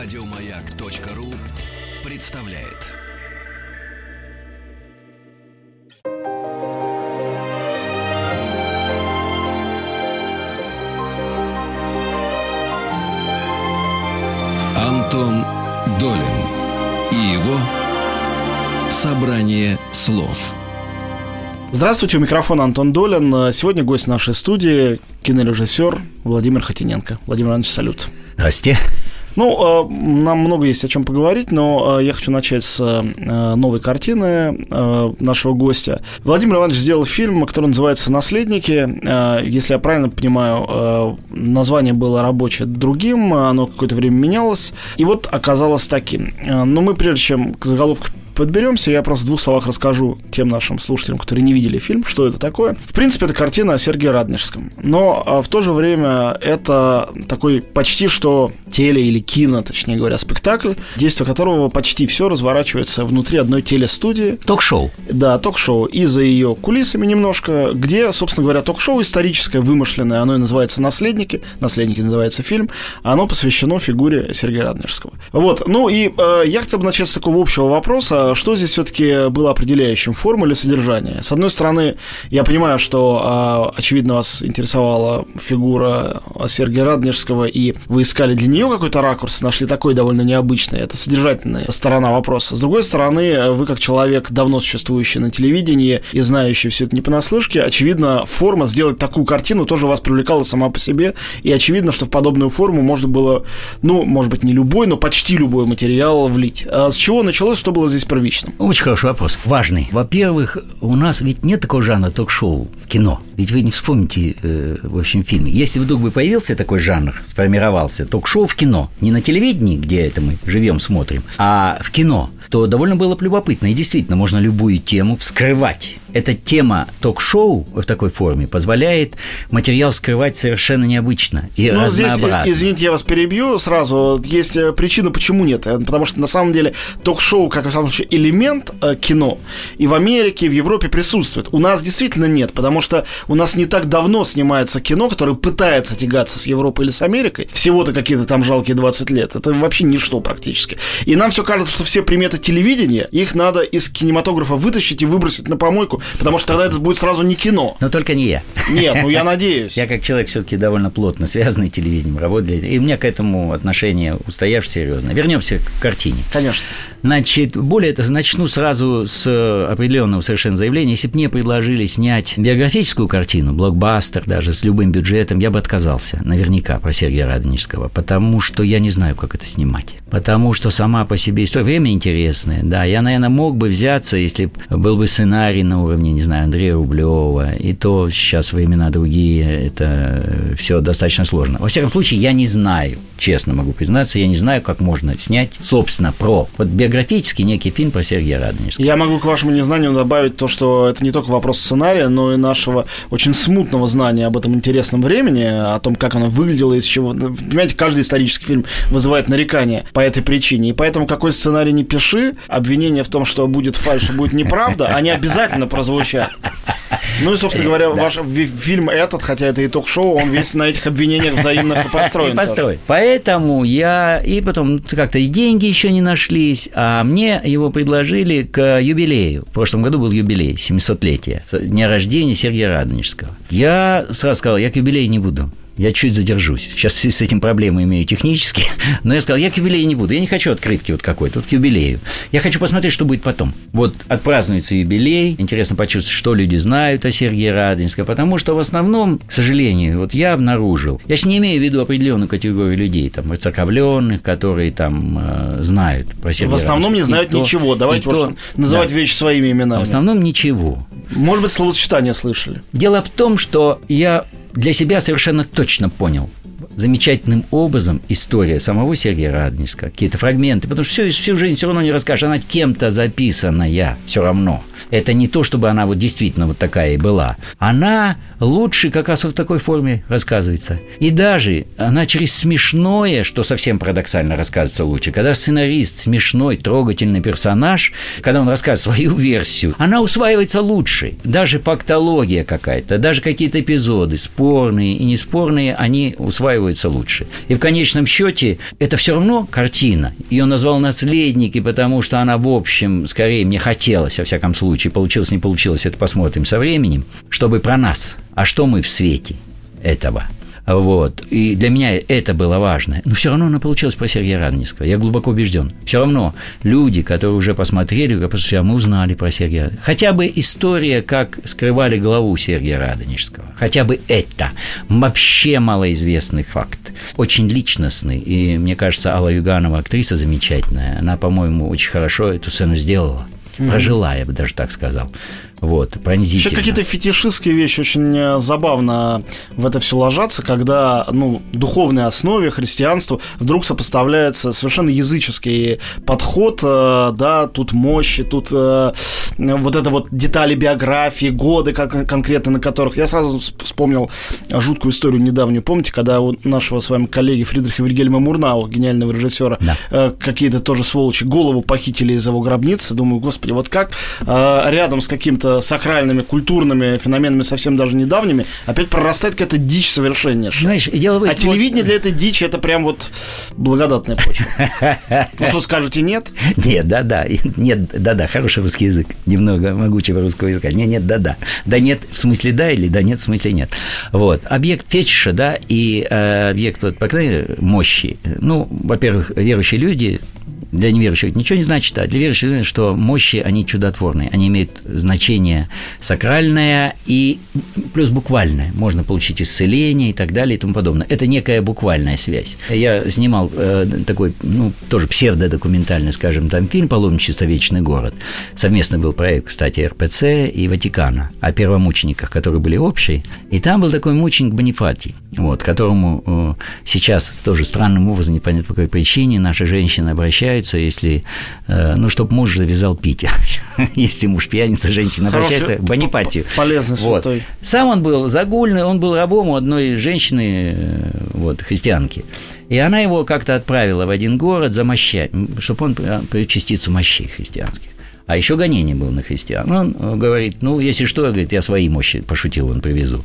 Радиомаяк.ру представляет. Антон Долин и его собрание слов. Здравствуйте, у микрофона Антон Долин. Сегодня гость нашей студии кинорежиссер Владимир Хотиненко. Владимир Иванович, салют. Здрасте. Ну, э, нам много есть о чем поговорить, но э, я хочу начать с э, новой картины нашего гостя. Владимир Иванович сделал фильм, который называется «Наследники». Если я правильно понимаю, название было рабочее другим, оно какое-то время менялось, и вот оказалось таким. Но мы, прежде чем к заголовку подберемся, я просто в двух словах расскажу тем нашим слушателям, которые не видели фильм, что это такое. В принципе, это картина о Сергее Радонежском. Но а, в то же время это такой почти что теле- или кино, точнее говоря, спектакль, действие которого почти все разворачивается внутри одной телестудии. Ток-шоу. Да, ток-шоу. И за ее кулисами немножко, где, собственно говоря, ток-шоу историческое, вымышленное, оно и называется «Наследники», «Наследники» называется фильм, оно посвящено фигуре Сергея Радонежского. Вот, ну и э, я хотел бы начать с такого общего вопроса, что здесь все-таки было определяющим, форма или содержание? С одной стороны, я понимаю, что, а, очевидно, вас интересовала фигура Сергея Радонежского, и вы искали для нее какой-то ракурс, нашли такой довольно необычный. Это содержательная сторона вопроса. С другой стороны, вы как человек, давно существующий на телевидении и знающий все это не понаслышке, очевидно, форма сделать такую картину тоже вас привлекала сама по себе, и очевидно, что в подобную форму можно было, ну, может быть, не любой, но почти любой материал влить. А с чего началось, что было здесь первичным? Очень хороший вопрос, важный. Во-первых, у нас ведь нет такого жанра ток-шоу в кино. Ведь вы не вспомните, э, в общем, фильме. Если вдруг бы появился такой жанр, сформировался, ток-шоу в кино, не на телевидении, где это мы живем, смотрим, а в кино, то довольно было бы любопытно. И действительно, можно любую тему вскрывать. Эта тема ток-шоу в такой форме позволяет материал скрывать совершенно необычно и ну, разнообразно. Здесь, извините, я вас перебью сразу. Есть э, причина, почему нет. Э, потому что на самом деле ток-шоу, как в самом случае, элемент э, кино. И в Америке, и в Европе присутствует. У нас действительно нет, потому что у нас не так давно снимается кино, которое пытается тягаться с Европой или с Америкой. Всего-то какие-то там жалкие 20 лет. Это вообще ничто практически. И нам все кажется, что все приметы телевидения, их надо из кинематографа вытащить и выбросить на помойку, потому что тогда это будет сразу не кино. Но только не я. Нет, ну я надеюсь. Я как человек все-таки довольно плотно связанный телевидением, работаю, и у меня к этому отношение устоявшее серьезно. Вернемся к картине. Конечно. Значит, более того, начну сразу с определенного совершенно заявления. Если бы мне предложили снять биографическую картину, блокбастер даже с любым бюджетом, я бы отказался, наверняка, про Сергея Радонежского, потому что я не знаю, как это снимать. Потому что сама по себе история, время интересное, да. Я, наверное, мог бы взяться, если был бы сценарий на уровне, не знаю, Андрея Рублева, и то сейчас времена другие, это все достаточно сложно. Во всяком случае, я не знаю, честно могу признаться, я не знаю, как можно снять, собственно, про вот биографический некий фильм про Сергея Радонежского. Я могу к вашему незнанию добавить то, что это не только вопрос сценария, но и нашего очень смутного знания об этом интересном времени, о том, как оно выглядело, из чего... Понимаете, каждый исторический фильм вызывает нарекания по этой причине. И поэтому какой сценарий не пиши, обвинение в том, что будет фальш, будет неправда, они обязательно прозвучат. Ну и, собственно говоря, ваш фильм этот, хотя это и ток-шоу, он весь на этих обвинениях взаимных и построен. И построен. Поэтому я... И потом как-то и деньги еще не нашлись, а мне его предложили к юбилею. В прошлом году был юбилей, 700-летие, дня рождения Сергея Радонежского. Я сразу сказал, я к юбилею не буду я чуть задержусь. Сейчас с этим проблемы имею технически, но я сказал, я к юбилею не буду, я не хочу открытки вот какой-то, вот к юбилею. Я хочу посмотреть, что будет потом. Вот отпразднуется юбилей, интересно почувствовать, что люди знают о Сергее Радонежском, потому что в основном, к сожалению, вот я обнаружил, я же не имею в виду определенную категорию людей, там, церковленных, которые там э, знают про Сергея В основном не знают и ничего, то, давайте то, называть да. вещи своими именами. В основном ничего. Может быть, словосочетание слышали. Дело в том, что я для себя совершенно точно понял замечательным образом история самого Сергея Радонежского, какие-то фрагменты, потому что всю, всю жизнь все равно не расскажешь, она кем-то записанная, все равно. Это не то, чтобы она вот действительно вот такая и была. Она лучше как раз в такой форме рассказывается. И даже она через смешное, что совсем парадоксально рассказывается лучше, когда сценарист смешной, трогательный персонаж, когда он рассказывает свою версию, она усваивается лучше. Даже фактология какая-то, даже какие-то эпизоды, спорные и неспорные, они усваиваются оказываются лучше. И в конечном счете это все равно картина. Ее назвал «Наследники», потому что она, в общем, скорее мне хотелось, во всяком случае, получилось, не получилось, это посмотрим со временем, чтобы про нас. А что мы в свете этого – вот. И для меня это было важно. Но все равно она получилась про Сергея Радонежского. Я глубоко убежден. Все равно люди, которые уже посмотрели, а мы узнали про Сергея Хотя бы история, как скрывали главу Сергея Радонежского. Хотя бы это. Вообще малоизвестный факт. Очень личностный. И мне кажется, Алла Юганова актриса замечательная. Она, по-моему, очень хорошо эту сцену сделала. Прожила, я бы даже так сказал. Вот, пронзительно. Еще какие-то фетишистские вещи очень э, забавно в это все ложатся, когда, ну, духовной основе христианству вдруг сопоставляется совершенно языческий подход, э, да, тут мощи, тут э, вот это вот детали биографии, годы конкретно на которых. Я сразу вспомнил жуткую историю недавнюю, помните, когда у нашего с вами коллеги Фридриха Вильгельма Мурнау, гениального режиссера, да. какие-то тоже сволочи голову похитили из его гробницы. Думаю, господи, вот как рядом с каким-то сакральными, культурными феноменами совсем даже недавними, опять прорастает какая-то дичь совершеннейшая. Знаешь, дело а телевидение для этой дичи это прям вот благодатная почва. Ну что скажете, нет? Нет, да-да, нет, да-да, хороший русский язык, немного могучего русского языка. Нет, нет, да-да. Да нет, в смысле да или да нет, в смысле нет. Вот. Объект фетиша, да, и э, объект, вот, по крайней мере, мощи. Ну, во-первых, верующие люди для неверующих ничего не значит, а для верующих значит, что мощи, они чудотворные, они имеют значение сакральное и плюс буквальное. Можно получить исцеление и так далее и тому подобное. Это некая буквальная связь. Я снимал э, такой, ну, тоже псевдодокументальный, скажем, там фильм «Паломничество. Вечный город». Совместно был проект, кстати, РПЦ и Ватикана о первомучениках, которые были общие. И там был такой мученик Бонифатий, вот, которому э, сейчас тоже странным образом, непонятно по какой причине, наши женщины обращаются обращаются, если, э, ну, чтобы муж завязал пить. если муж пьяница, женщина обращается к Бонипатию. Полезный вот. святой. Сам он был загульный, он был рабом у одной женщины, э, вот, христианки. И она его как-то отправила в один город за мощами, чтобы он привез частицу мощей христианских. А еще гонение было на христиан. Он э, говорит, ну, если что, говорит, я свои мощи, пошутил, он привезу.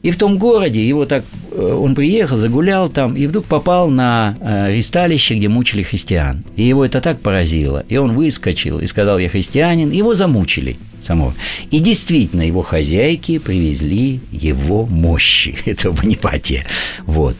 И в том городе его так, э, он приехал, загулял там, и вдруг попал на э, ристалище, где мучили христиан. И его это так поразило. И он выскочил и сказал, я христианин. Его замучили самого. И действительно, его хозяйки привезли его мощи, этого Бонипатия. Вот.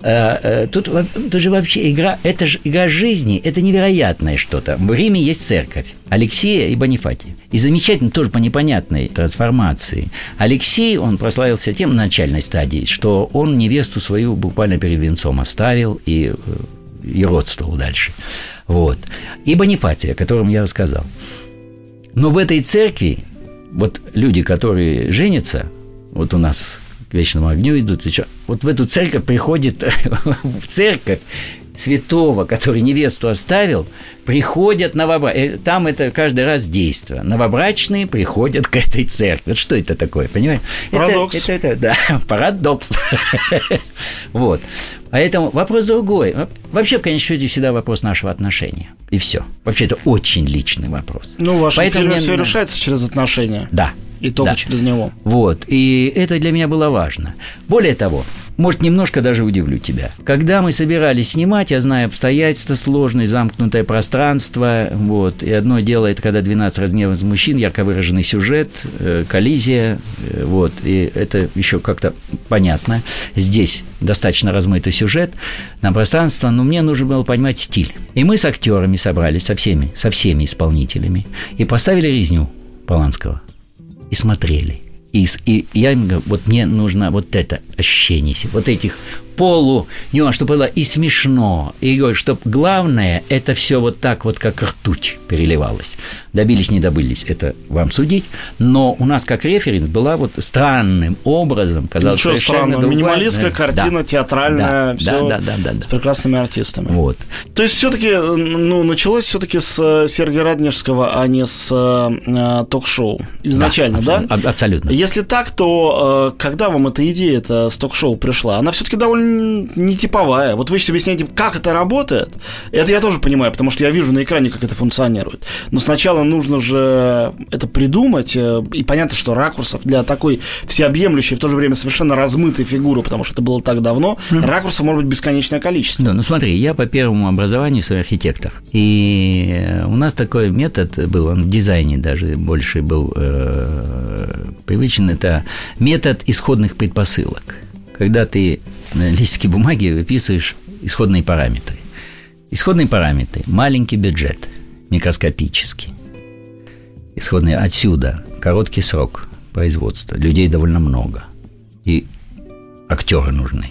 Э, тут, тут же вообще игра, это же игра жизни, это невероятное что-то. В Риме есть церковь Алексея и Бонифатия. И замечательно тоже по непонятной трансформации. Алексей, он прославился тем в начальной стадии, что он невесту свою буквально перед венцом оставил и, э, и родствовал дальше. Вот. И Бонифатия, о котором я рассказал. Но в этой церкви вот люди, которые женятся, вот у нас к вечному огню идут, вот в эту церковь приходит, в церковь святого, который невесту оставил, приходят новобрачные. Э, там это каждый раз действие. Новобрачные приходят к этой церкви. Вот что это такое, понимаете? Парадокс. Это, это, это, да, парадокс. Вот. Поэтому вопрос другой. Вообще, в конечном счете, всегда вопрос нашего отношения. И все. Вообще, это очень личный вопрос. Ну, в вашем Поэтому фильме мне... все решается через отношения. Да. И только да. через него. Вот. И это для меня было важно. Более того, может, немножко даже удивлю тебя. Когда мы собирались снимать, я знаю обстоятельства сложные, замкнутое пространство, вот, и одно дело, это когда 12 разгневанных мужчин, ярко выраженный сюжет, э, коллизия, э, вот, и это еще как-то понятно. Здесь достаточно размытый сюжет на пространство, но мне нужно было понимать стиль. И мы с актерами собрались, со всеми, со всеми исполнителями, и поставили резню Поланского, и смотрели – и, и я им говорю, вот мне нужно вот это ощущение, вот этих полу, нюанс, чтобы было и смешно, и чтобы главное, это все вот так вот, как ртуть переливалось. Добились, не добылись, это вам судить, но у нас как референс была вот странным образом, казалось, Ничего странного, минималистская картина, да. театральная, да, все да, да, да, да, с прекрасными артистами. Вот. То есть все-таки, ну, началось все-таки с э, Сергея Раднежского, а не с э, ток-шоу изначально, да? да? Абсолютно. Если так, то э, когда вам эта идея это с ток-шоу пришла? Она все-таки довольно не типовая. Вот вы сейчас объясняете, как это работает. Это я тоже понимаю, потому что я вижу на экране, как это функционирует. Но сначала нужно же это придумать. Э, и понятно, что ракурсов для такой всеобъемлющей, в то же время совершенно размытой фигуры, потому что это было так давно, mm. ракурсов может быть бесконечное количество. Да, ну смотри, я по первому образованию свой архитектор. И у нас такой метод был, он в дизайне даже больше был э, привычен. Это метод исходных предпосылок. Когда ты на листике бумаги выписываешь исходные параметры. Исходные параметры – маленький бюджет, микроскопический. Исходные отсюда короткий срок производства, людей довольно много. И актеры нужны,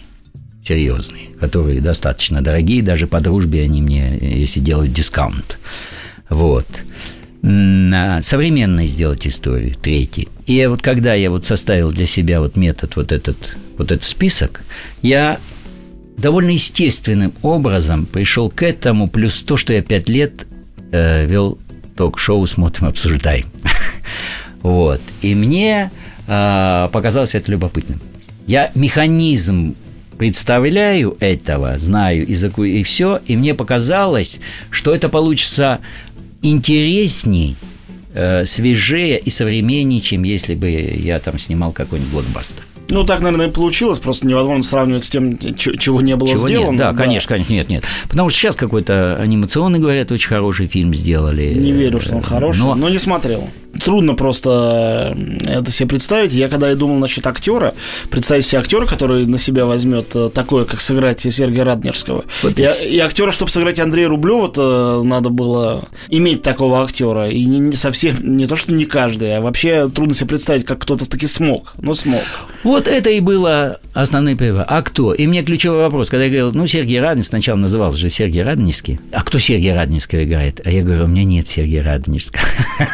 серьезные, которые достаточно дорогие, даже по дружбе они мне, если делают дискаунт. Вот. Современной сделать историю, третий. И вот когда я вот составил для себя вот метод, вот этот, вот этот список, я довольно естественным образом пришел к этому, плюс то, что я пять лет э, вел ток-шоу «Смотрим, обсуждаем». вот. И мне э, показалось это любопытным. Я механизм представляю этого, знаю языку и все, и мне показалось, что это получится интересней, э, свежее и современнее, чем если бы я там снимал какой-нибудь блокбастер. Ну, так, наверное, и получилось, просто невозможно сравнивать с тем, чего не было чего сделано. Нет, да, да, конечно, конечно, нет, нет. Потому что сейчас какой-то анимационный, говорят, очень хороший фильм сделали. Не верю, что он хороший, но, но не смотрел трудно просто это себе представить. Я когда я думал насчет актера, представить себе актера, который на себя возьмет э, такое, как сыграть Сергея Раднерского. Вот и, и актера, чтобы сыграть Андрея Рублева, то надо было иметь такого актера. И не, не совсем, не то, что не каждый, а вообще трудно себе представить, как кто-то таки смог. Но смог. Вот это и было основные прерывы. А кто? И мне ключевой вопрос, когда я говорил, ну, Сергей Радонежский, сначала назывался же Сергей Радонежский. А кто Сергей Радонежский играет? А я говорю, у меня нет Сергея Радонежского.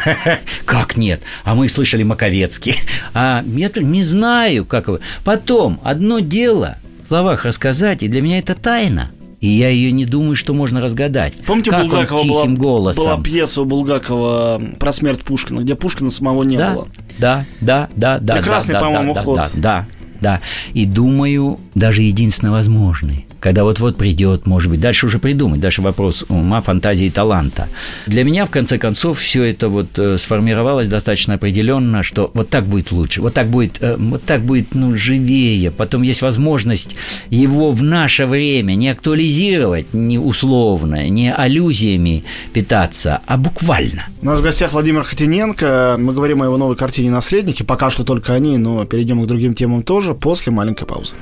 Как нет? А мы слышали Маковецкий. А я не знаю, как его. Потом, одно дело в словах рассказать, и для меня это тайна. И я ее не думаю, что можно разгадать. Помните, как Булгакова он тихим была, голосом. была пьеса у Булгакова про смерть Пушкина, где Пушкина самого не да, было. Да, да, да, да. Прекрасный, да, по-моему, да, ход. Да, да, да. И думаю, даже единственно возможный когда вот-вот придет, может быть, дальше уже придумать, дальше вопрос ума, фантазии, таланта. Для меня, в конце концов, все это вот э, сформировалось достаточно определенно, что вот так будет лучше, вот так будет, э, вот так будет, ну, живее. Потом есть возможность его в наше время не актуализировать, не условно, не аллюзиями питаться, а буквально. У нас в гостях Владимир Хотиненко. Мы говорим о его новой картине «Наследники». Пока что только они, но перейдем к другим темам тоже после маленькой паузы.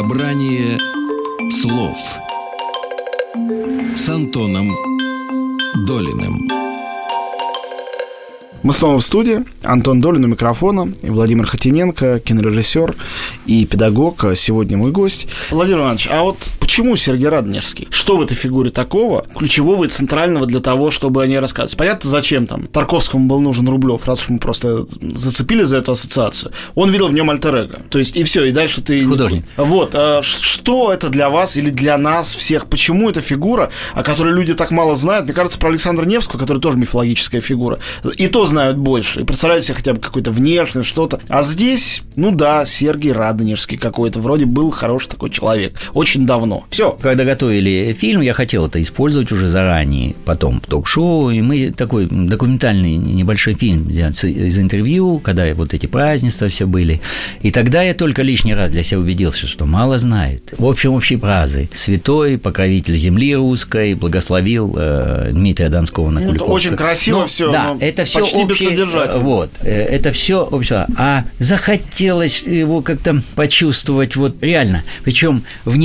Собрание слов с Антоном Долиным. Мы снова в студии. Антон Долин у микрофона и Владимир Хотиненко, кинорежиссер и педагог. Сегодня мой гость. Владимир Иванович, а вот почему Сергей Радонежский? Что в этой фигуре такого, ключевого и центрального для того, чтобы о ней рассказывать? Понятно, зачем там Тарковскому был нужен Рублев, раз уж мы просто зацепили за эту ассоциацию. Он видел в нем альтер -эго. То есть, и все, и дальше ты... Художник. Вот. А что это для вас или для нас всех? Почему эта фигура, о которой люди так мало знают? Мне кажется, про Александра Невского, который тоже мифологическая фигура, и то знают больше. И представляют себе хотя бы какой-то внешний, что-то. А здесь, ну да, Сергей Радонежский какой-то. Вроде был хороший такой человек. Очень давно. Все. Когда готовили фильм, я хотел это использовать уже заранее. Потом в ток-шоу. И мы такой документальный небольшой фильм из интервью, когда вот эти празднества все были. И тогда я только лишний раз для себя убедился, что мало знают. В общем, общие фразы. Святой, покровитель земли русской, благословил э, Дмитрия Донского на ну, Очень красиво но, все. Да, это все почти общие, содержательно. Вот. Э, это все общее. А захотелось его как-то почувствовать вот реально. Причем в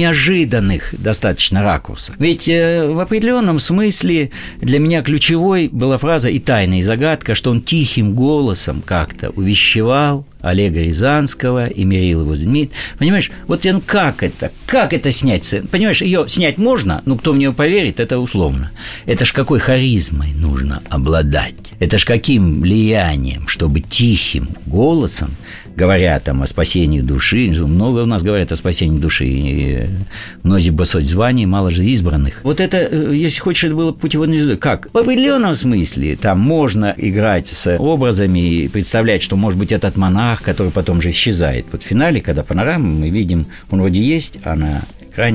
неожиданных достаточно ракурсах. Ведь э, в определенном смысле для меня ключевой была фраза и тайна, и загадка, что он тихим голосом как-то увещевал Олега Рязанского и мерил его Дмит. Понимаешь, вот ну как это? Как это снять? Понимаешь, ее снять можно, но кто в нее поверит, это условно. Это ж какой харизмой нужно обладать. Это ж каким влиянием, чтобы тихим голосом говорят там о спасении души, много у нас говорят о спасении души, и мнози босоть званий, мало же избранных. Вот это, э, если хочешь, это было путеводной звездой. Как? В определенном смысле там можно играть с образами и представлять, что может быть этот монах, который потом же исчезает. Вот в финале, когда панорама, мы видим, он вроде есть, а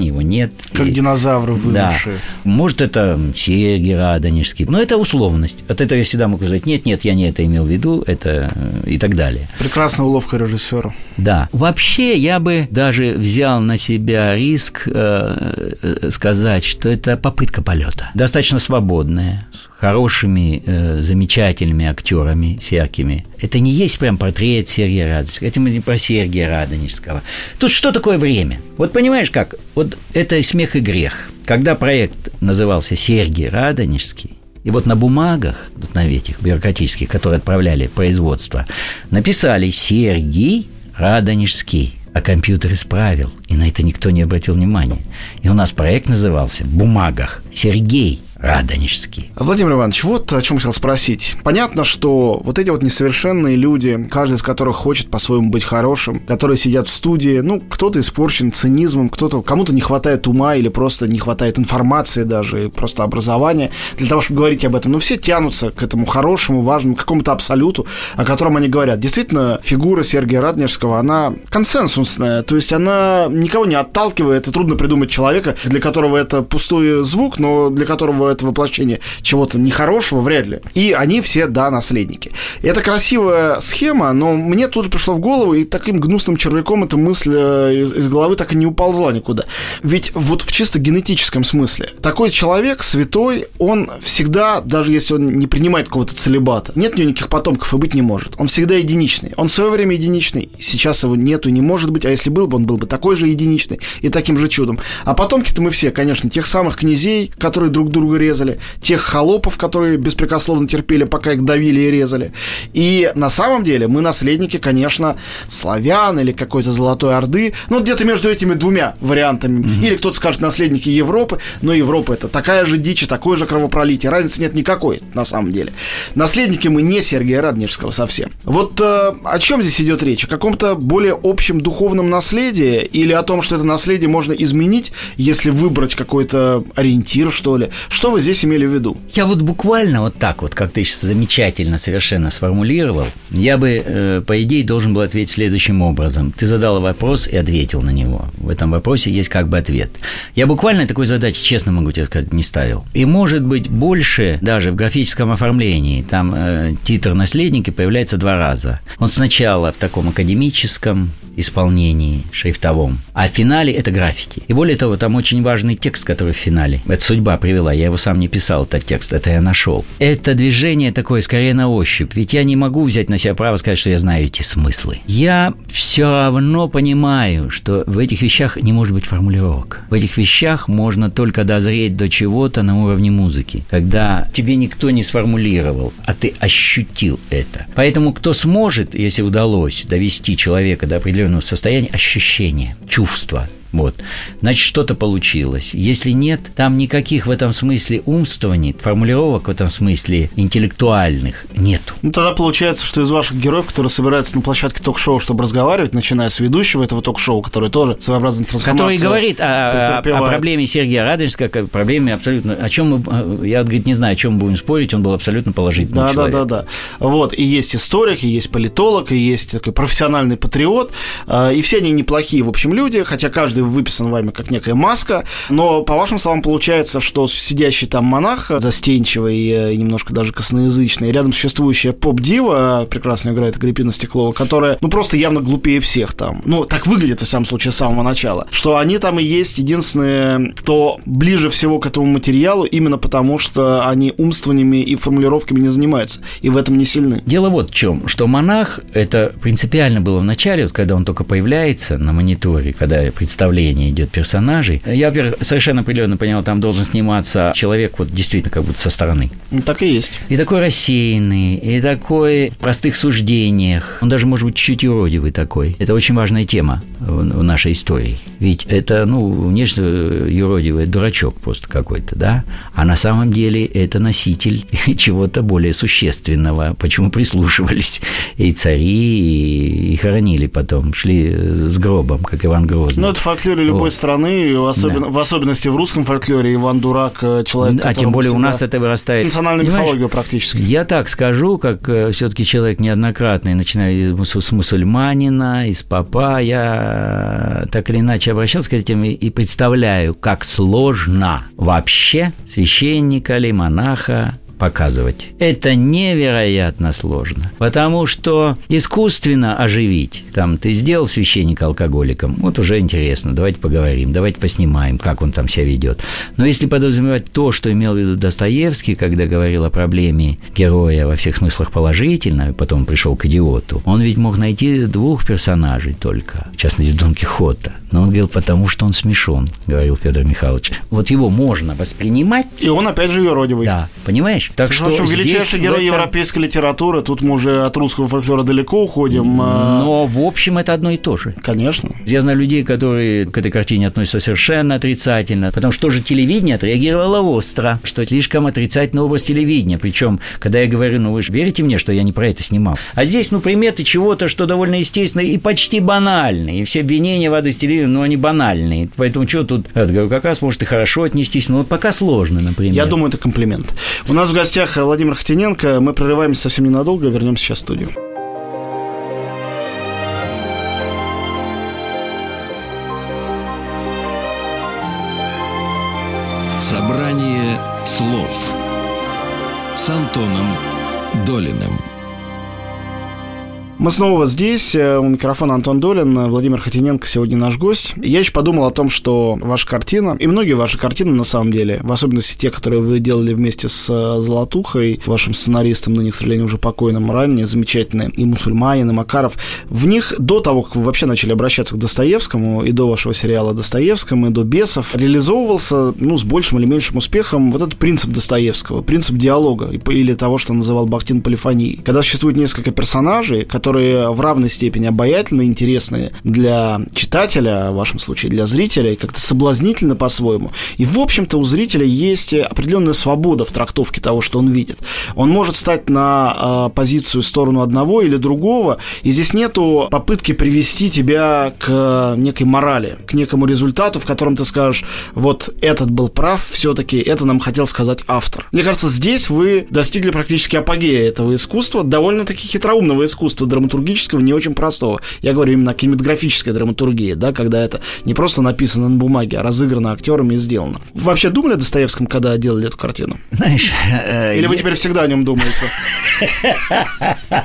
его нет. Как и... динозавры вымершие. Да. Может, это Сергий Радонежский. Но это условность. От этого я всегда могу сказать, нет, нет, я не это имел в виду, это и так далее. Прекрасная уловка режиссера. Да. Вообще, я бы даже взял на себя риск э, э сказать, что это попытка полета. Достаточно свободная, хорошими, э, замечательными актерами серкими. Это не есть прям портрет Сергия Радонежского, это не про Сергия Радонежского. Тут что такое время? Вот понимаешь как? Вот это смех и грех. Когда проект назывался «Сергий Радонежский», и вот на бумагах, вот на этих бюрократических, которые отправляли производство, написали «Сергий Радонежский» а компьютер исправил, и на это никто не обратил внимания. И у нас проект назывался «В бумагах Сергей Радонежский. Владимир Иванович, вот о чем хотел спросить. Понятно, что вот эти вот несовершенные люди, каждый из которых хочет по-своему быть хорошим, которые сидят в студии, ну, кто-то испорчен цинизмом, кто-то, кому-то не хватает ума или просто не хватает информации даже, просто образования для того, чтобы говорить об этом. Но все тянутся к этому хорошему, важному, какому-то абсолюту, о котором они говорят. Действительно, фигура Сергея Радонежского, она консенсусная, то есть она никого не отталкивает, и трудно придумать человека, для которого это пустой звук, но для которого это воплощение чего-то нехорошего, вряд ли. И они все, да, наследники. Это красивая схема, но мне тут же пришло в голову, и таким гнусным червяком эта мысль э, из, из головы так и не уползла никуда. Ведь вот в чисто генетическом смысле, такой человек, святой, он всегда, даже если он не принимает какого-то целебата, нет у него никаких потомков и быть не может. Он всегда единичный. Он в свое время единичный, сейчас его нету и не может быть, а если был бы, он был бы такой же единичный и таким же чудом. А потомки-то мы все, конечно, тех самых князей, которые друг друга резали, тех холопов, которые беспрекословно терпели, пока их давили и резали. И на самом деле мы наследники, конечно, славян или какой-то Золотой Орды, ну, где-то между этими двумя вариантами. Угу. Или кто-то скажет наследники Европы, но Европа это такая же дичь, такое же кровопролитие. Разницы нет никакой, на самом деле. Наследники мы не Сергея Радонежского совсем. Вот э, о чем здесь идет речь? О каком-то более общем духовном наследии или о том, что это наследие можно изменить, если выбрать какой-то ориентир, что ли? Что вы здесь имели в виду? Я вот буквально вот так вот, как ты сейчас замечательно совершенно сформулировал, я бы, э, по идее, должен был ответить следующим образом. Ты задал вопрос и ответил на него. В этом вопросе есть как бы ответ. Я буквально такой задачи, честно могу тебе сказать, не ставил. И может быть больше даже в графическом оформлении. Там э, титр «Наследники» появляется два раза. Он сначала в таком академическом, исполнении шрифтовом. А в финале это графики. И более того, там очень важный текст, который в финале. Это судьба привела. Я его сам не писал, этот текст. Это я нашел. Это движение такое скорее на ощупь. Ведь я не могу взять на себя право сказать, что я знаю эти смыслы. Я все равно понимаю, что в этих вещах не может быть формулировок. В этих вещах можно только дозреть до чего-то на уровне музыки. Когда тебе никто не сформулировал, а ты ощутил это. Поэтому кто сможет, если удалось довести человека до определенного определенного состояния ощущения, чувства – вот. Значит, что-то получилось. Если нет, там никаких в этом смысле умствований, формулировок в этом смысле интеллектуальных нету. Ну, тогда получается, что из ваших героев, которые собираются на площадке ток-шоу, чтобы разговаривать, начиная с ведущего этого ток-шоу, который тоже своеобразный трансформация... Который говорит о, о, о проблеме Сергея Радонежского, как проблеме абсолютно... О чем мы... Я, говорит, не знаю, о чем мы будем спорить, он был абсолютно положительный да, человек. Да, да, да. Вот. И есть историк, и есть политолог, и есть такой профессиональный патриот, а, и все они неплохие, в общем, люди, хотя каждый каждый выписан вами как некая маска, но, по вашим словам, получается, что сидящий там монах, застенчивый и немножко даже косноязычный, рядом существующая поп-дива, прекрасно играет Агриппина Стеклова, которая, ну, просто явно глупее всех там. Ну, так выглядит, в самом случае, с самого начала. Что они там и есть единственные, кто ближе всего к этому материалу, именно потому, что они умствованиями и формулировками не занимаются, и в этом не сильны. Дело вот в чем, что монах, это принципиально было в начале, вот когда он только появляется на мониторе, когда я представляю становление идет персонажей. Я, во-первых, совершенно определенно понял, там должен сниматься человек вот действительно как будто со стороны. Ну, так и есть. И такой рассеянный, и такой в простых суждениях. Он даже может быть чуть-чуть юродивый такой. Это очень важная тема в нашей истории. Ведь это, ну, внешне юродивый дурачок просто какой-то, да? А на самом деле это носитель чего-то более существенного. Почему прислушивались и цари, и хоронили потом, шли с гробом, как Иван Грозный. Ну, это в фольклоре любой вот. страны, особенно, да. в особенности в русском фольклоре, Иван Дурак, э, человек, А тем более у нас это вырастает... Национальную мифологию практически. Я так скажу, как э, все-таки человек неоднократный, начиная с мусульманина, из папа, я так или иначе обращался к этим и представляю, как сложно вообще священника или монаха показывать. Это невероятно сложно, потому что искусственно оживить, там, ты сделал священника алкоголиком, вот уже интересно, давайте поговорим, давайте поснимаем, как он там себя ведет. Но если подразумевать то, что имел в виду Достоевский, когда говорил о проблеме героя во всех смыслах положительно, и потом пришел к идиоту, он ведь мог найти двух персонажей только, в частности, Дон Кихота. Но он говорил, потому что он смешон, говорил Федор Михайлович. Вот его можно воспринимать. И он опять же юродивый. Да, понимаешь? Так ну, что в общем, величайший герой этом... европейской литературы, тут мы уже от русского фольклора далеко уходим. А Но, в общем, это одно и то же. Конечно. Я знаю людей, которые к этой картине относятся совершенно отрицательно, потому что тоже телевидение отреагировало остро, что слишком отрицательный образ телевидения. Причем, когда я говорю, ну вы же верите мне, что я не про это снимал. А здесь, ну, приметы чего-то, что довольно естественно и почти банально. И все обвинения в адрес телевидения, ну, они банальные. Поэтому что тут, я говорю, как раз может и хорошо отнестись, но вот пока сложно, например. Я думаю, это комплимент. У нас в гостях Владимир Хотиненко. Мы прерываемся совсем ненадолго, вернемся сейчас в студию. Собрание слов с Антоном Долиным. Мы снова здесь. Э, у микрофона Антон Долин, Владимир Хотиненко сегодня наш гость. Я еще подумал о том, что ваша картина, и многие ваши картины на самом деле, в особенности те, которые вы делали вместе с э, Золотухой, вашим сценаристом, ныне, к сожалению, уже покойным ранее, замечательные, и Мусульманин, и Макаров, в них до того, как вы вообще начали обращаться к Достоевскому, и до вашего сериала Достоевскому, и до «Бесов», реализовывался, ну, с большим или меньшим успехом вот этот принцип Достоевского, принцип диалога, или того, что называл Бахтин полифонией. Когда существует несколько персонажей, которые которые в равной степени обаятельны, интересны для читателя, в вашем случае для зрителя, и как-то соблазнительно по-своему. И, в общем-то, у зрителя есть определенная свобода в трактовке того, что он видит. Он может стать на э, позицию, сторону одного или другого, и здесь нету попытки привести тебя к некой морали, к некому результату, в котором ты скажешь, вот этот был прав, все-таки это нам хотел сказать автор. Мне кажется, здесь вы достигли практически апогея этого искусства, довольно-таки хитроумного искусства драматургического, не очень простого. Я говорю именно кинематографическая драматургия, да, когда это не просто написано на бумаге, а разыграно актерами и сделано. Вы вообще думали о Достоевском, когда делали эту картину? Знаешь... Э, Или вы теперь всегда о нем думаете?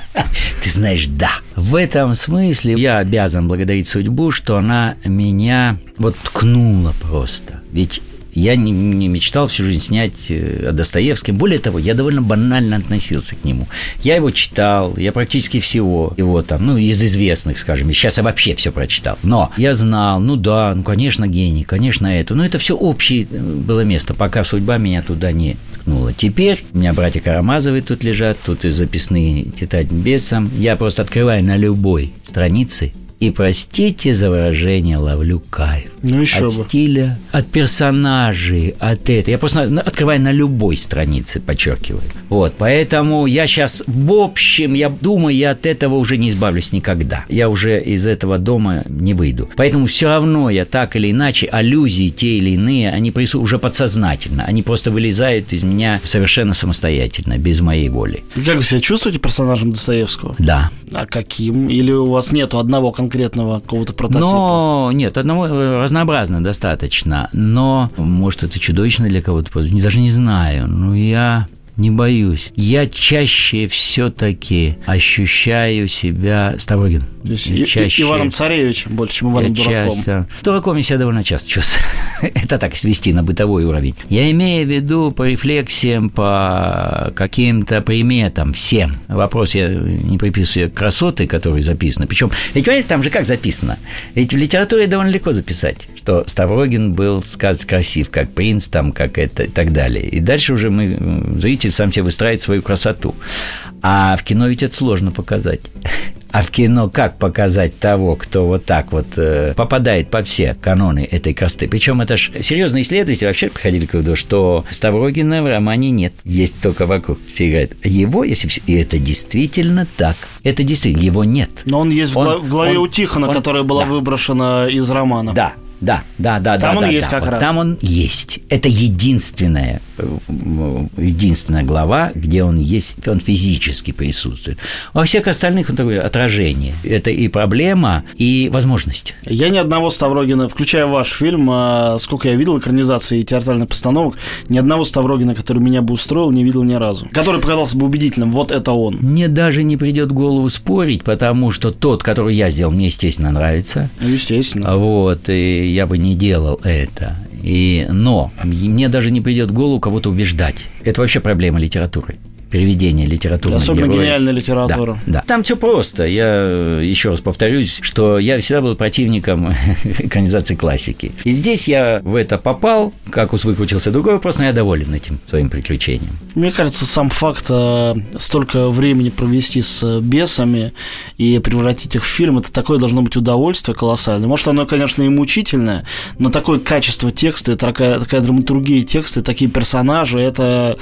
Ты знаешь, да. В этом смысле я обязан благодарить судьбу, что она меня вот ткнула просто. Ведь я не, не мечтал всю жизнь снять э, о Достоевском. Более того, я довольно банально относился к нему. Я его читал, я практически всего его там, ну, из известных, скажем, сейчас я вообще все прочитал. Но я знал, ну да, ну, конечно, гений, конечно, это. Но это все общее э, было место, пока судьба меня туда не ткнула. Теперь у меня братья Карамазовы тут лежат, тут и записные тетрадь бесом. Я просто открываю на любой странице и простите за выражение, ловлю кайф. Ну, еще от бы. стиля, от персонажей, от этого. Я просто открываю на любой странице, подчеркиваю. Вот, поэтому я сейчас, в общем, я думаю, я от этого уже не избавлюсь никогда. Я уже из этого дома не выйду. Поэтому все равно я так или иначе, аллюзии те или иные, они присутствуют уже подсознательно. Они просто вылезают из меня совершенно самостоятельно, без моей воли. Как вы себя чувствуете персонажем Достоевского? Да. А каким? Или у вас нету одного конкретного какого-то прототипа? Но нет, одного э, разнообразно достаточно. Но, может, это чудовищно для кого-то, даже не знаю. Ну, я не боюсь. Я чаще все-таки ощущаю себя Ставрогин. То есть и, чаще... Иваном Царевичем больше, чем Иваном я Дураком. Чаще... Дураком я себя довольно часто чувствую. Это так, свести на бытовой уровень. Я имею в виду по рефлексиям, по каким-то приметам, всем. Вопрос я не приписываю красоты, которые записаны. Причем, ведь понимаете, там же как записано? Ведь в литературе довольно легко записать, что Ставрогин был сказать красив, как принц, там, как это и так далее. И дальше уже мы, зритель сам себе выстраивает свою красоту. А в кино ведь это сложно показать. А в кино как показать того, кто вот так вот э, попадает по все каноны этой красоты? Причем это же серьезные исследователи вообще приходили к выводу, что Ставрогина в романе нет. Есть только вокруг. Все говорят, его, если все... И это действительно так. Это действительно, его нет. Но он есть он, в главе он, у Тихона, он, которая была да. выброшена из романа. Да, да, да, да, там да. он да, есть да. как вот раз. Там он есть. Это единственная, единственная глава, где он есть, он физически присутствует. Во всех остальных он такое отражение. Это и проблема, и возможность. Я ни одного Ставрогина, включая ваш фильм, а, сколько я видел экранизации и театральных постановок, ни одного Ставрогина, который меня бы устроил, не видел ни разу. Который показался бы убедительным. Вот это он. Мне даже не придет в голову спорить, потому что тот, который я сделал, мне, естественно, нравится. Ну, естественно. Вот. И я бы не делал это. И, но мне даже не придет в голову кого-то убеждать. Это вообще проблема литературы переведение литературы. Особенно героя. гениальная литература. Да, да. Там все просто. Я э, еще раз повторюсь, что я всегда был противником экранизации классики. И здесь я в это попал, как выкрутился другой вопрос, но я доволен этим своим приключением. Мне кажется, сам факт э, столько времени провести с бесами и превратить их в фильм, это такое должно быть удовольствие колоссальное. Может, оно, конечно, и мучительное, но такое качество текста, такая, такая драматургия текста, такие персонажи, это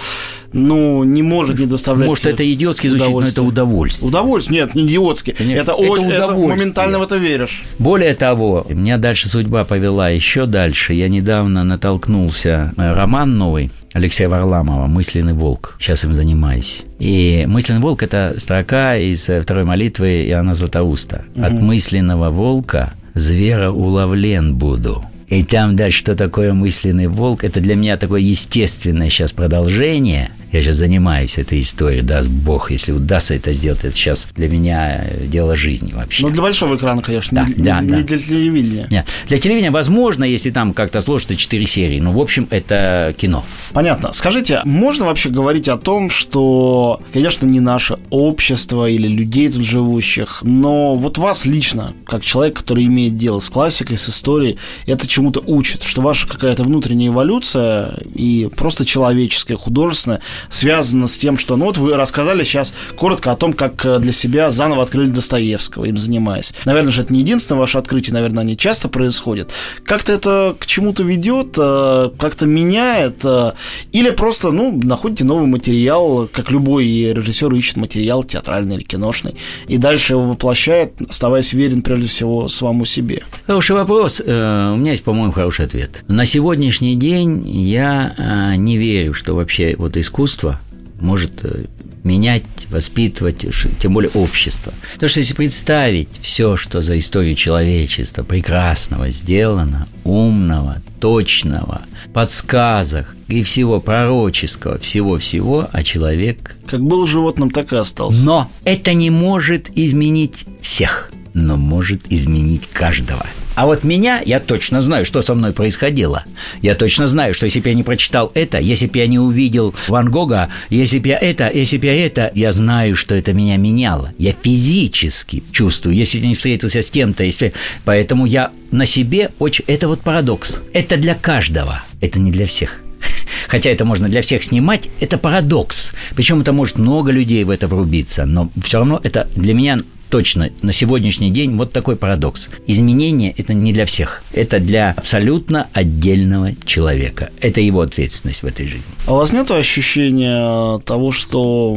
ну, не может не доставлять Может, это идиотски звучит, но это удовольствие. Удовольствие? Нет, не идиотски. Это, это, это, удовольствие. это моментально в это веришь. Более того, меня дальше судьба повела еще дальше. Я недавно натолкнулся роман новый Алексея Варламова «Мысленный волк». Сейчас им занимаюсь. И «Мысленный волк» – это строка из второй молитвы Иоанна Златоуста. Угу. «От мысленного волка звера уловлен буду». И там дальше, что такое мысленный волк, это для меня такое естественное сейчас продолжение – я сейчас занимаюсь этой историей, даст Бог, если удастся это сделать, это сейчас для меня дело жизни вообще. Ну, для большого экрана, конечно, да, не, да, не, да. не для телевидения. Нет. Для телевидения возможно, если там как-то сложится 4 серии, но, в общем, это кино. Понятно. Скажите, можно вообще говорить о том, что, конечно, не наше общество или людей тут живущих, но вот вас лично, как человек, который имеет дело с классикой, с историей, это чему-то учит, что ваша какая-то внутренняя эволюция и просто человеческая, художественная связано с тем, что, ну вот вы рассказали сейчас коротко о том, как э, для себя заново открыли Достоевского, им занимаясь. Наверное же, это не единственное ваше открытие, наверное, они часто происходят. Как-то это к чему-то ведет, э, как-то меняет, э, или просто, ну, находите новый материал, как любой режиссер ищет материал театральный или киношный, и дальше его воплощает, оставаясь верен прежде всего самому себе. Хороший вопрос. У меня есть, по-моему, хороший ответ. На сегодняшний день я не верю, что вообще вот искусство искусство может э, менять, воспитывать, тем более общество. Потому что если представить все, что за историю человечества прекрасного сделано, умного, точного, подсказок и всего пророческого, всего-всего, а человек... Как был животным, так и остался. Но это не может изменить всех, но может изменить каждого – а вот меня, я точно знаю, что со мной происходило. Я точно знаю, что если бы я не прочитал это, если бы я не увидел Ван Гога, если бы я это, если бы я это, я знаю, что это меня меняло. Я физически чувствую, если я не встретился с кем-то, если... поэтому я на себе очень... Это вот парадокс. Это для каждого, это не для всех хотя это можно для всех снимать, это парадокс. Причем это может много людей в это врубиться, но все равно это для меня точно на сегодняшний день вот такой парадокс. Изменение – это не для всех. Это для абсолютно отдельного человека. Это его ответственность в этой жизни. А у вас нет ощущения того, что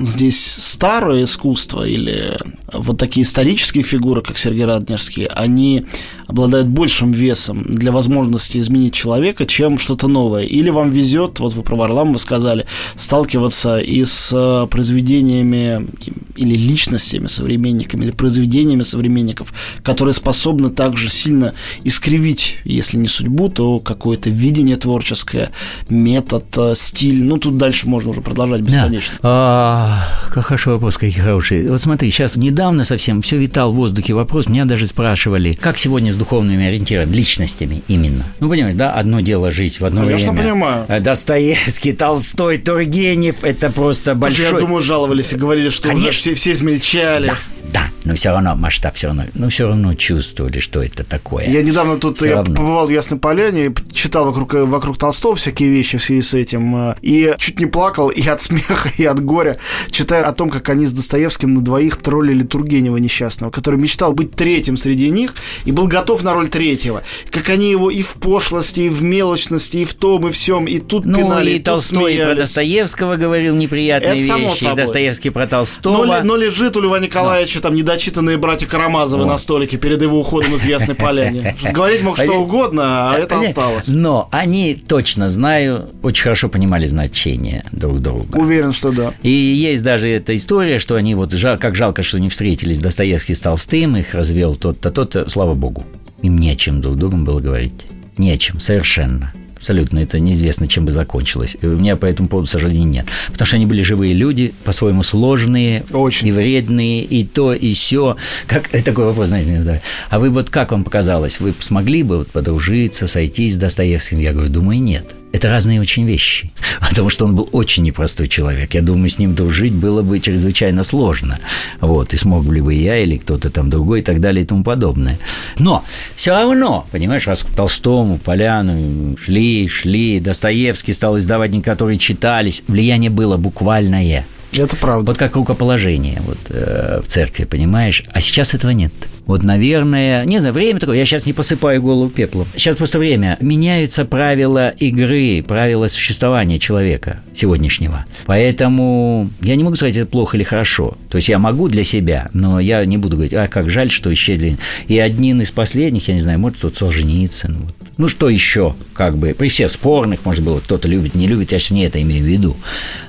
здесь старое искусство или вот такие исторические фигуры, как Сергей Радонежский, они обладают большим весом для возможности изменить человека, чем что-то новое. Или вам везет, вот вы про Варламова сказали, сталкиваться и с произведениями или личностями, современниками, или произведениями современников, которые способны также сильно искривить, если не судьбу, то какое-то видение творческое, метод, э, стиль. Ну, тут дальше можно уже продолжать бесконечно. Да. А, хороший вопрос, какие хорошие. Вот смотри, сейчас недавно совсем все витал в воздухе вопрос, меня даже спрашивали, как сегодня с духовными ориентирами, личностями именно. Ну, понимаешь, да, одно дело жить в одно Конечно, время. понимаю. Э, Достоевский, Толстой, Тургенев, это просто большой... Я думаю, жаловались и говорили, что Конечно. уже все, все измельчали. Да, да, но все равно масштаб все равно, ну все равно чувствовали, что это такое. Я недавно тут я побывал в Ясной Поляне, читал вокруг, вокруг Толстого всякие вещи в связи с этим, э, и чуть не плакал и от смеха, и от горя, читая о том, как они с Достоевским на двоих троллили Тургенева несчастного, который мечтал быть третьим среди них и был готов на роль третьего. Как они его и в пошлости, и в мелочности, и в том, и всем, и тут ну, пинали, и, и Толстой смеялись. про Достоевского говорил неприятные это вещи, и Достоевский про Толстого. Но, но лежит у Льва Николаевича там недочитанные братья Карамазовы вот. на столике перед его уходом из Ясной Поляны. Говорить мог что угодно, а это осталось. Но они, точно знаю, очень хорошо понимали значение друг друга. Уверен, что да. И есть даже эта история, что они вот, как жалко, что не встретились, Достоевский с Толстым, их развел тот-то, тот-то, слава богу. Им не о чем друг другом было говорить. Не о чем, совершенно. Абсолютно, это неизвестно, чем бы закончилось. У меня по этому поводу сожалений нет. Потому что они были живые люди, по-своему сложные, Очень. и вредные, и то, и все. Как такой вопрос, знаете, не знаю. А вы вот как вам показалось, вы смогли бы вот подружиться, сойтись с Достоевским? Я говорю, думаю, нет. Это разные очень вещи. Потому что он был очень непростой человек. Я думаю, с ним дружить было бы чрезвычайно сложно. Вот. И смог ли бы я или кто-то там другой и так далее и тому подобное. Но все равно, понимаешь, раз к Толстому, Поляну шли, шли, Достоевский стал издавать некоторые читались, влияние было буквальное. Это правда. Вот как рукоположение вот, э, в церкви, понимаешь? А сейчас этого нет. Вот, наверное, не знаю, время такое, я сейчас не посыпаю голову пеплом. Сейчас просто время. Меняются правила игры, правила существования человека сегодняшнего. Поэтому я не могу сказать, это плохо или хорошо. То есть я могу для себя, но я не буду говорить, а как жаль, что исчезли. И один из последних, я не знаю, может, тот Солженицын. Вот. Ну, что еще, как бы, при всех спорных, может быть, кто-то любит, не любит, я сейчас не это имею в виду.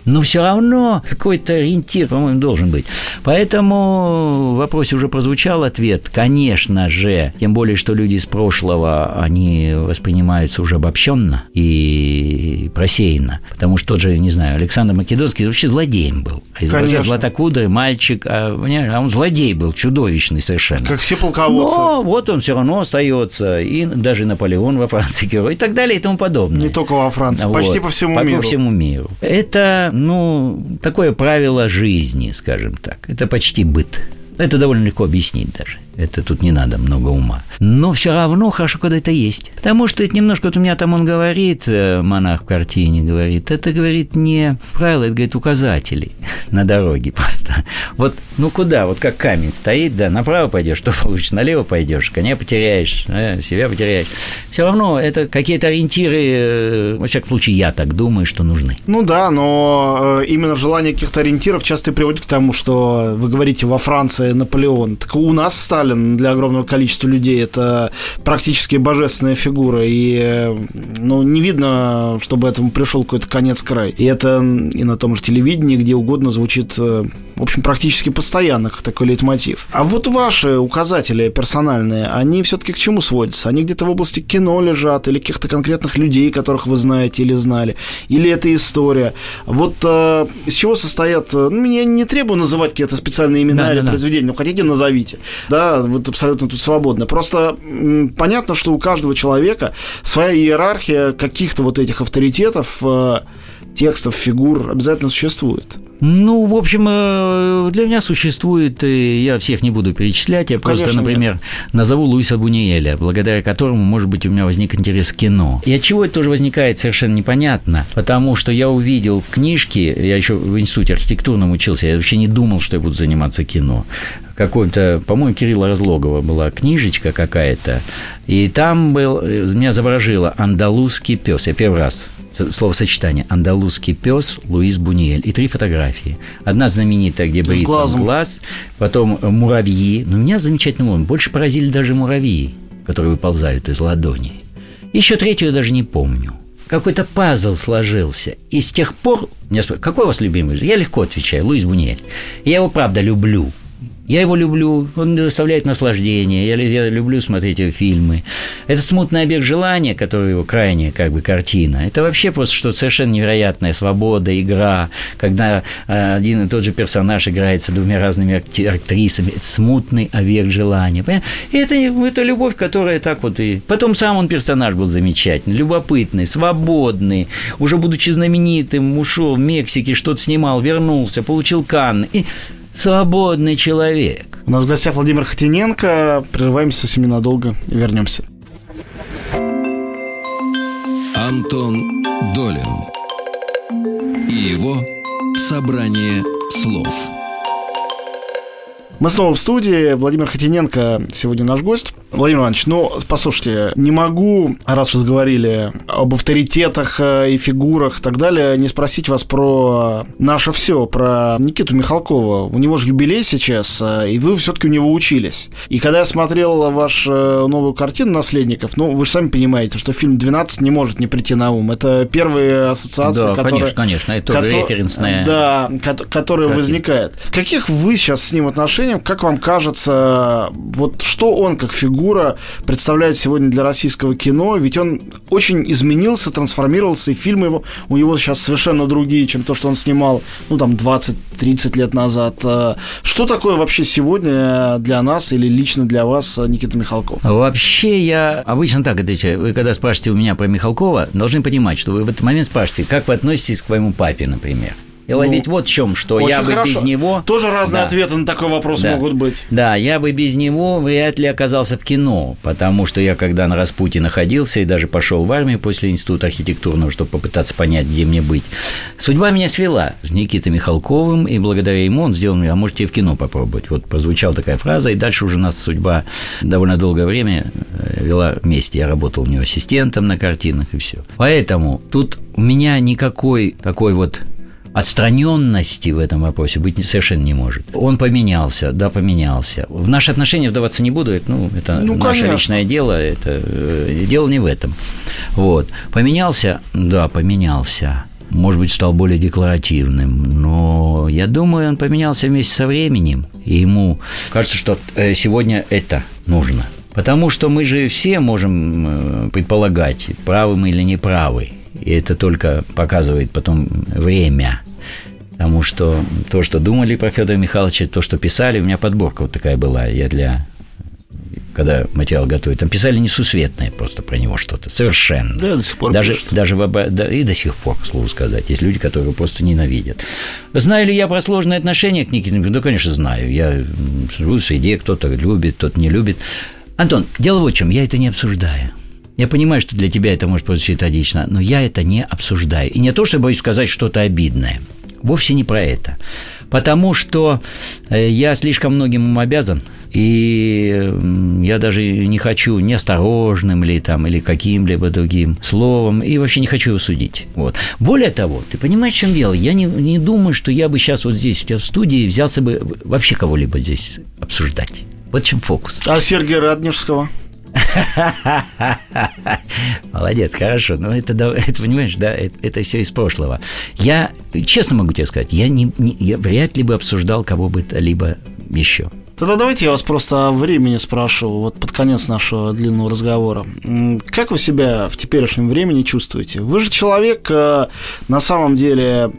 Но все равно какой-то ориентир, по-моему, должен быть. Поэтому в вопросе уже прозвучал ответ. Конечно же, тем более, что люди из прошлого, они воспринимаются уже обобщенно и просеянно. Потому что тот же, не знаю, Александр Македонский вообще злодеем был. А изображал златокудрый мальчик, а, а он злодей был, чудовищный совершенно. Как все полководцы. Но вот он все равно остается. И даже Наполеон во Франции герой и так далее и тому подобное. Не только во Франции, вот. почти по всему по, миру. По всему миру. Это, ну, такое правило жизни, скажем так. Это почти быт. Это довольно легко объяснить даже. Это тут не надо много ума. Но все равно хорошо, когда это есть. Потому что это немножко, вот у меня там он говорит, э, монах в картине говорит, это, говорит, не правила, это, говорит, указатели на дороге просто. Вот, ну куда, вот как камень стоит, да, направо пойдешь, что получишь, налево пойдешь, коня потеряешь, э, себя потеряешь. Все равно это какие-то ориентиры, э, во всяком случае, я так думаю, что нужны. Ну да, но именно желание каких-то ориентиров часто приводит к тому, что вы говорите во Франции Наполеон. Так у нас стали Сталин для огромного количества людей это практически божественная фигура, и ну, не видно, чтобы этому пришел какой-то конец-край. И это и на том же телевидении, где угодно звучит, э, в общем, практически постоянно, как такой лейтмотив. А вот ваши указатели персональные, они все-таки к чему сводятся? Они где-то в области кино лежат, или каких-то конкретных людей, которых вы знаете или знали, или это история. Вот э, из чего состоят... Э, ну, я не требую называть какие-то специальные имена да, или да, произведения, да. но хотите, назовите. Да, вот абсолютно тут свободно. Просто понятно, что у каждого человека своя иерархия каких-то вот этих авторитетов, э, текстов, фигур обязательно существует. Ну, в общем, э, для меня существует, и я всех не буду перечислять, я просто, Конечно, например, нет. назову Луиса Буниеля, благодаря которому, может быть, у меня возник интерес к кино. И от чего это тоже возникает, совершенно непонятно, потому что я увидел в книжке, я еще в институте архитектурном учился, я вообще не думал, что я буду заниматься кино какой-то, по-моему, Кирилла Разлогова была книжечка какая-то, и там был, меня заворожило «Андалузский пес». Я первый раз словосочетание «андалузский пес» Луис Буниэль и три фотографии. Одна знаменитая, где брит глаз, потом муравьи. Но меня замечательно больше поразили даже муравьи которые выползают из ладони. Еще третью я даже не помню. Какой-то пазл сложился. И с тех пор... Меня спрашивают, какой у вас любимый? Я легко отвечаю, Луис Буньель. Я его, правда, люблю. Я его люблю, он мне доставляет наслаждение, я, я люблю смотреть его фильмы. Это смутный объект желания, который его крайняя как бы картина, это вообще просто что-то совершенно невероятное, свобода, игра, когда э, один и тот же персонаж играется двумя разными актрисами, это смутный объект желания. И это, это любовь, которая так вот и... Потом сам он персонаж был замечательный, любопытный, свободный, уже будучи знаменитым, ушел в Мексике, что-то снимал, вернулся, получил Канн. И свободный человек. У нас в гостях Владимир Хотиненко. Прерываемся совсем ненадолго и вернемся. Антон Долин и его «Собрание слов». Мы снова в студии. Владимир Хотиненко сегодня наш гость. Владимир Иванович, ну, послушайте, не могу, раз уж говорили об авторитетах э, и фигурах и так далее, не спросить вас про наше все, про Никиту Михалкова. У него же юбилей сейчас, э, и вы все-таки у него учились. И когда я смотрел вашу э, новую картину «Наследников», ну, вы же сами понимаете, что фильм «12» не может не прийти на ум. Это первые ассоциации, да, которые... конечно, конечно, это тоже ко- референсная... Да, которая возникает. В каких вы сейчас с ним отношениях, как вам кажется, вот что он как фигура представляет сегодня для российского кино, ведь он очень изменился, трансформировался, и фильмы его у него сейчас совершенно другие, чем то, что он снимал, ну, там, 20-30 лет назад. Э, что такое вообще сегодня для нас или лично для вас Никита Михалков? Вообще я обычно так отвечаю. Вы когда спрашиваете у меня про Михалкова, должны понимать, что вы в этот момент спрашиваете, как вы относитесь к своему папе, например. Дело ну, ведь вот в чем, что я бы хорошо. без него... Тоже разные да. ответы на такой вопрос да. могут быть. Да, я бы без него вряд ли оказался в кино, потому что я когда на распутье находился и даже пошел в армию после института архитектурного, чтобы попытаться понять, где мне быть, судьба меня свела с Никитой Михалковым, и благодаря ему он сделал мне, а можете в кино попробовать. Вот прозвучала такая фраза, и дальше уже нас судьба довольно долгое время э, вела вместе. Я работал у него ассистентом на картинах и все. Поэтому тут у меня никакой такой вот отстраненности в этом вопросе быть совершенно не может. Он поменялся, да, поменялся. В наши отношения вдаваться не буду, это, ну, это ну, наше конечно. личное дело, это э, дело не в этом. Вот. Поменялся, да, поменялся может быть, стал более декларативным, но я думаю, он поменялся вместе со временем, и ему кажется, что э, сегодня это нужно. Потому что мы же все можем э, предполагать, правы мы или не правы. И это только показывает потом время. Потому что то, что думали про Федора Михайловича, то, что писали, у меня подборка вот такая была. Я для когда материал готовит, там писали несусветное просто про него что-то, совершенно. Да, до сих пор даже, даже в, да, И до сих пор, к слову сказать. Есть люди, которые просто ненавидят. Знаю ли я про сложные отношения к Никите Да, конечно, знаю. Я живу в среде, кто-то любит, кто-то не любит. Антон, дело в чем, я это не обсуждаю. Я понимаю, что для тебя это может прозвучать трагично, но я это не обсуждаю. И не то, что боюсь сказать что-то обидное. Вовсе не про это. Потому что э, я слишком многим ему обязан, и я даже не хочу неосторожным или, там, или каким-либо другим словом, и вообще не хочу его судить. Вот. Более того, ты понимаешь, в чем дело? Я не, не думаю, что я бы сейчас вот здесь у тебя в студии взялся бы вообще кого-либо здесь обсуждать. Вот в чем фокус. А Сергея Раднежского? Молодец, хорошо. Но это, это понимаешь, да, это, это все из прошлого. Я, честно могу тебе сказать, я, не, не, я вряд ли бы обсуждал кого бы то либо еще. Тогда давайте я вас просто о времени спрошу, вот под конец нашего длинного разговора. Как вы себя в теперешнем времени чувствуете? Вы же человек, э, на самом деле,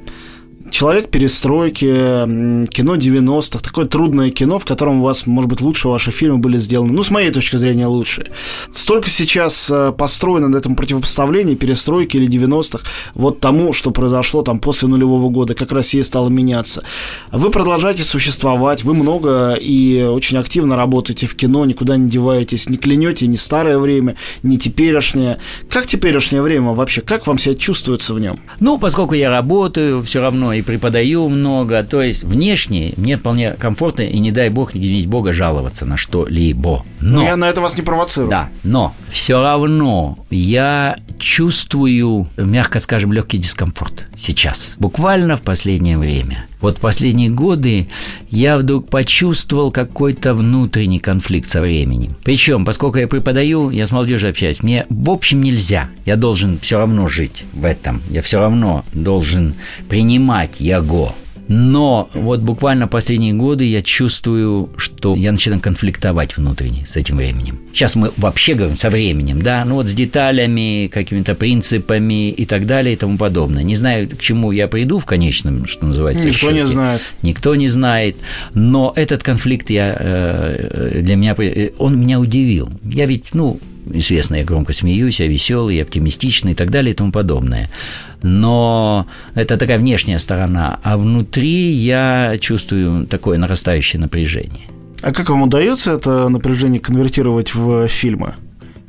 Человек перестройки, кино 90-х, такое трудное кино, в котором у вас, может быть, лучше ваши фильмы были сделаны. Ну, с моей точки зрения, лучше. Столько сейчас э, построено на этом противопоставлении перестройки или 90-х вот тому, что произошло там после нулевого года, как Россия стала меняться. Вы продолжаете существовать, вы много и очень активно работаете в кино, никуда не деваетесь, не клянете ни старое время, ни теперешнее. Как теперешнее время вообще? Как вам себя чувствуется в нем? Ну, поскольку я работаю, все равно и преподаю много, то есть внешне мне вполне комфортно, и не дай бог, не гневить Бога, жаловаться на что-либо. Но, я на это вас не провоцирую. Да, но все равно я чувствую, мягко скажем, легкий дискомфорт сейчас, буквально в последнее время. Вот последние годы я вдруг почувствовал какой-то внутренний конфликт со временем. Причем, поскольку я преподаю, я с молодежью общаюсь, мне в общем нельзя. Я должен все равно жить в этом. Я все равно должен принимать яго. Но вот буквально последние годы я чувствую, что я начинаю конфликтовать внутренне с этим временем. Сейчас мы вообще говорим со временем, да, ну вот с деталями, какими-то принципами и так далее и тому подобное. Не знаю, к чему я приду в конечном, что называется. Никто счете. не знает. Никто не знает. Но этот конфликт я, э, для меня, он меня удивил. Я ведь, ну, известно, я громко смеюсь, я веселый, я оптимистичный и так далее и тому подобное. Но это такая внешняя сторона, а внутри я чувствую такое нарастающее напряжение. А как вам удается это напряжение конвертировать в фильмы?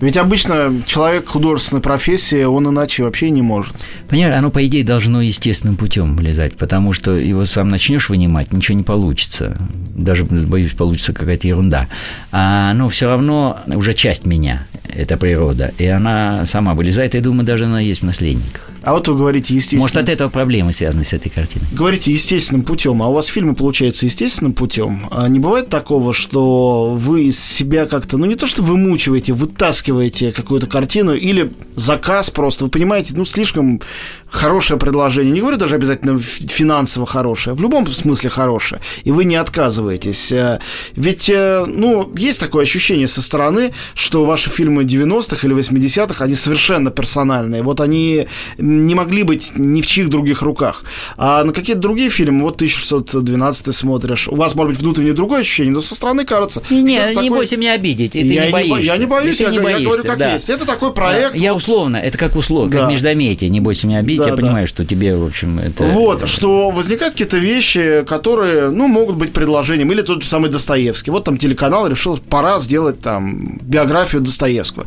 Ведь обычно человек художественной профессии, он иначе вообще не может. Понимаешь, оно, по идее, должно естественным путем влезать, потому что его сам начнешь вынимать, ничего не получится. Даже, боюсь, получится какая-то ерунда. А оно все равно уже часть меня, эта природа. И она сама вылезает, и думаю, даже она есть в наследниках. А вот вы говорите естественно. Может, от этого проблемы связаны с этой картиной. Говорите естественным путем, а у вас фильмы получаются естественным путем. А не бывает такого, что вы из себя как-то, ну не то, что вымучиваете, вытаскиваете какую-то картину или заказ просто, вы понимаете, ну слишком хорошее предложение, не говорю даже обязательно финансово хорошее, в любом смысле хорошее, и вы не отказываетесь. Э, ведь, э, ну, есть такое ощущение со стороны, что ваши фильмы 90-х или 80-х, они совершенно персональные. Вот они не могли быть ни в чьих других руках. А на какие-то другие фильмы, вот 1612 смотришь, у вас, может быть, внутреннее другое ощущение, но со стороны кажется... Не, не, не такой... бойся меня обидеть, и я ты не боишься. Я не боюсь, я, не боишься, я говорю как да. есть. Это такой проект. Я условно, это как условно, да. как междометие, не бойся меня обидеть, да, я да. понимаю, что тебе, в общем, это... Вот, что возникают какие-то вещи, которые, ну, могут быть предложением, или тот же самый Достоевский. Вот там телеканал решил, пора сделать там биографию Достоевского.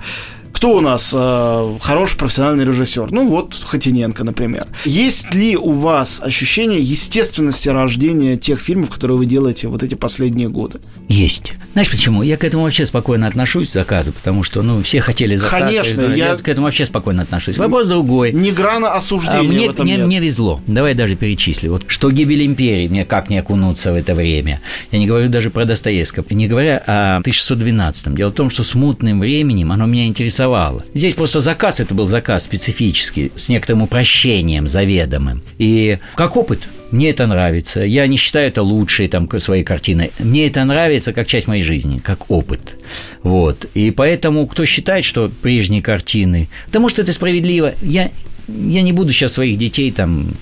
Кто у нас э, хороший профессиональный режиссер? Ну вот Хатиненко, например. Есть ли у вас ощущение естественности рождения тех фильмов, которые вы делаете вот эти последние годы? Есть. Знаешь почему? Я к этому вообще спокойно отношусь, заказы, потому что, ну, все хотели заказы. Конечно, я... я к этому вообще спокойно отношусь. Вопрос другой. Не грана осуждения а мне, в этом мне, нет. мне везло. Давай даже перечислю. Вот что гибель империи, мне как не окунуться в это время. Я не говорю даже про Достоевского. Не говоря о 1612. Дело в том, что смутным временем оно меня интересовало интересовало. Здесь просто заказ, это был заказ специфический, с некоторым упрощением заведомым. И как опыт, мне это нравится. Я не считаю это лучшей там, своей картиной. Мне это нравится как часть моей жизни, как опыт. Вот. И поэтому, кто считает, что прежние картины... Потому что это справедливо. Я я не буду сейчас своих детей там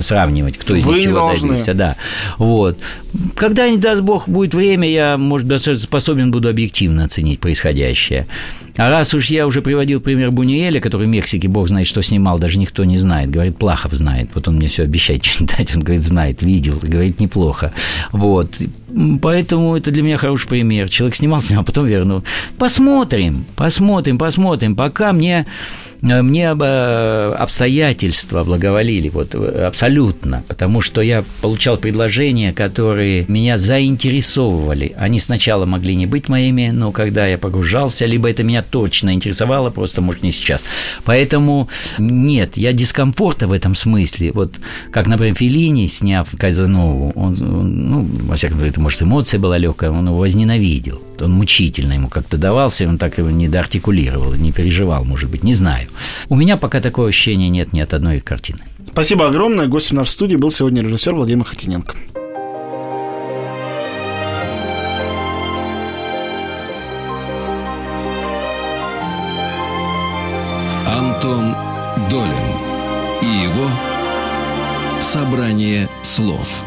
сравнивать, кто из Вы них чего должны. добился. Да. Вот. Когда, не даст Бог, будет время, я, может, способен буду объективно оценить происходящее. А раз уж я уже приводил пример Бунюэля, который в Мексике, бог знает, что снимал, даже никто не знает. Говорит, Плахов знает. Вот он мне все обещает читать. Он говорит, знает, видел. Говорит, неплохо. Вот. Поэтому это для меня хороший пример. Человек снимал, снимал, а потом вернул. Посмотрим, посмотрим, посмотрим. Пока мне Э, мне э, обстоятельства благоволили, вот э, абсолютно, потому что я получал предложения, которые меня заинтересовывали. Они сначала могли не быть моими, но когда я погружался, либо это меня точно интересовало, просто, может, не сейчас. Поэтому нет, я дискомфорта в этом смысле. Вот как, например, Филини, сняв Казанову, он, он ну, во всяком случае, может, эмоция была легкая, он его возненавидел. Он мучительно ему как-то давался, он так его не доартикулировал, не переживал, может быть, не знаю. У меня пока такого ощущения нет ни от одной картины. Спасибо огромное. Гостем нашей студии был сегодня режиссер Владимир Хатиненко. Антон Долин и его «Собрание слов».